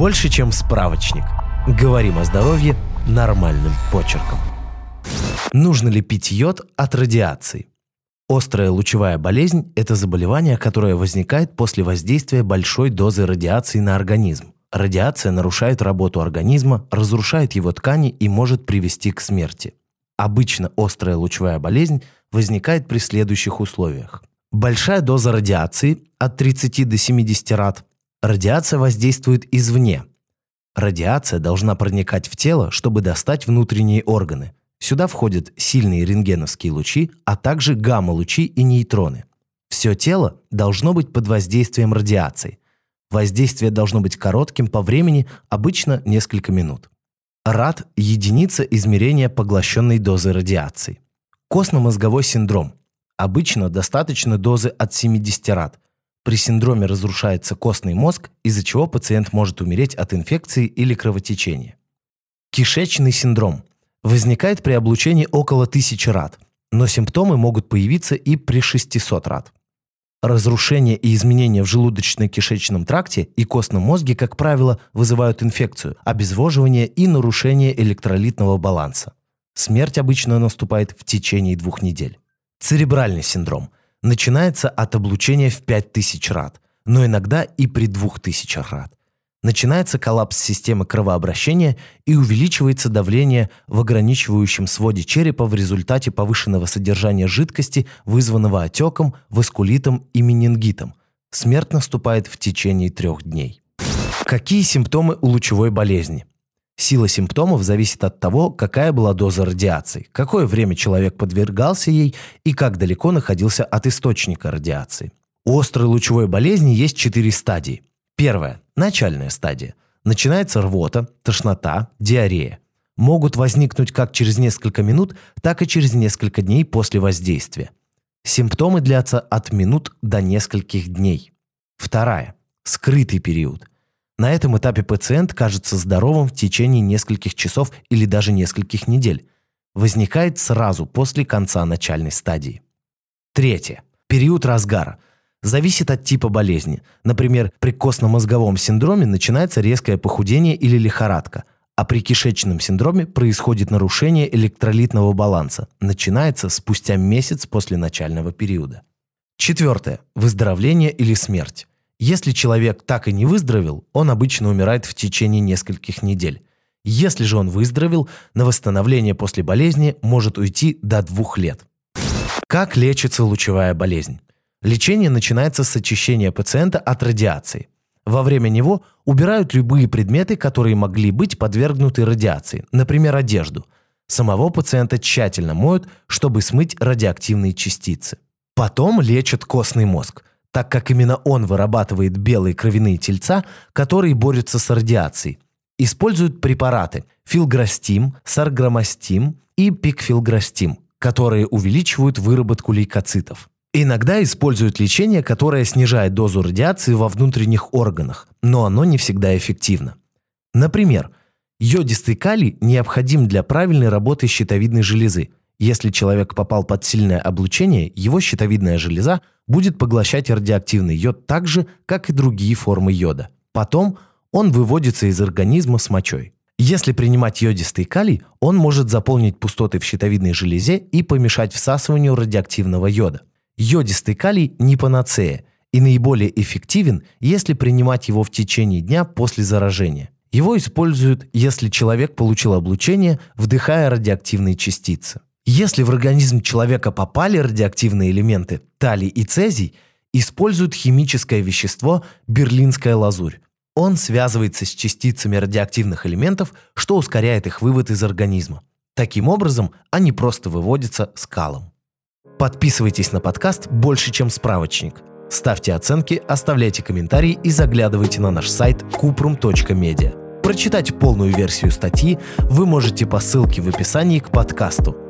Больше, чем справочник. Говорим о здоровье нормальным почерком. Нужно ли пить йод от радиации? Острая лучевая болезнь – это заболевание, которое возникает после воздействия большой дозы радиации на организм. Радиация нарушает работу организма, разрушает его ткани и может привести к смерти. Обычно острая лучевая болезнь возникает при следующих условиях. Большая доза радиации от 30 до 70 рад. Радиация воздействует извне. Радиация должна проникать в тело, чтобы достать внутренние органы. Сюда входят сильные рентгеновские лучи, а также гамма-лучи и нейтроны. Все тело должно быть под воздействием радиации. Воздействие должно быть коротким по времени, обычно несколько минут. РАД – единица измерения поглощенной дозы радиации. Костно-мозговой синдром. Обычно достаточно дозы от 70 рад. При синдроме разрушается костный мозг, из-за чего пациент может умереть от инфекции или кровотечения. Кишечный синдром. Возникает при облучении около 1000 рад, но симптомы могут появиться и при 600 рад. Разрушение и изменения в желудочно-кишечном тракте и костном мозге, как правило, вызывают инфекцию, обезвоживание и нарушение электролитного баланса. Смерть обычно наступает в течение двух недель. Церебральный синдром начинается от облучения в 5000 рад, но иногда и при 2000 рад. Начинается коллапс системы кровообращения и увеличивается давление в ограничивающем своде черепа в результате повышенного содержания жидкости, вызванного отеком, васкулитом и менингитом. Смерть наступает в течение трех дней. Какие симптомы у лучевой болезни? Сила симптомов зависит от того, какая была доза радиации, какое время человек подвергался ей и как далеко находился от источника радиации. У острой лучевой болезни есть четыре стадии. Первая – начальная стадия. Начинается рвота, тошнота, диарея. Могут возникнуть как через несколько минут, так и через несколько дней после воздействия. Симптомы длятся от минут до нескольких дней. Вторая – скрытый период. На этом этапе пациент кажется здоровым в течение нескольких часов или даже нескольких недель. Возникает сразу после конца начальной стадии. Третье. Период разгара – зависит от типа болезни. Например, при костно-мозговом синдроме начинается резкое похудение или лихорадка, а при кишечном синдроме происходит нарушение электролитного баланса. Начинается спустя месяц после начального периода. Четвертое. Выздоровление или смерть. Если человек так и не выздоровел, он обычно умирает в течение нескольких недель. Если же он выздоровел, на восстановление после болезни может уйти до двух лет. Как лечится лучевая болезнь? Лечение начинается с очищения пациента от радиации. Во время него убирают любые предметы, которые могли быть подвергнуты радиации, например, одежду. Самого пациента тщательно моют, чтобы смыть радиоактивные частицы. Потом лечат костный мозг, так как именно он вырабатывает белые кровяные тельца, которые борются с радиацией. Используют препараты филграстим, сарграмастим и пикфилграстим, которые увеличивают выработку лейкоцитов. Иногда используют лечение, которое снижает дозу радиации во внутренних органах, но оно не всегда эффективно. Например, йодистый калий необходим для правильной работы щитовидной железы. Если человек попал под сильное облучение, его щитовидная железа будет поглощать радиоактивный йод так же, как и другие формы йода. Потом он выводится из организма с мочой. Если принимать йодистый калий, он может заполнить пустоты в щитовидной железе и помешать всасыванию радиоактивного йода. Йодистый калий не панацея и наиболее эффективен, если принимать его в течение дня после заражения. Его используют, если человек получил облучение, вдыхая радиоактивные частицы. Если в организм человека попали радиоактивные элементы талий и цезий, используют химическое вещество берлинская лазурь. Он связывается с частицами радиоактивных элементов, что ускоряет их вывод из организма. Таким образом, они просто выводятся скалом. Подписывайтесь на подкаст «Больше, чем справочник». Ставьте оценки, оставляйте комментарии и заглядывайте на наш сайт kuprum.media. Прочитать полную версию статьи вы можете по ссылке в описании к подкасту.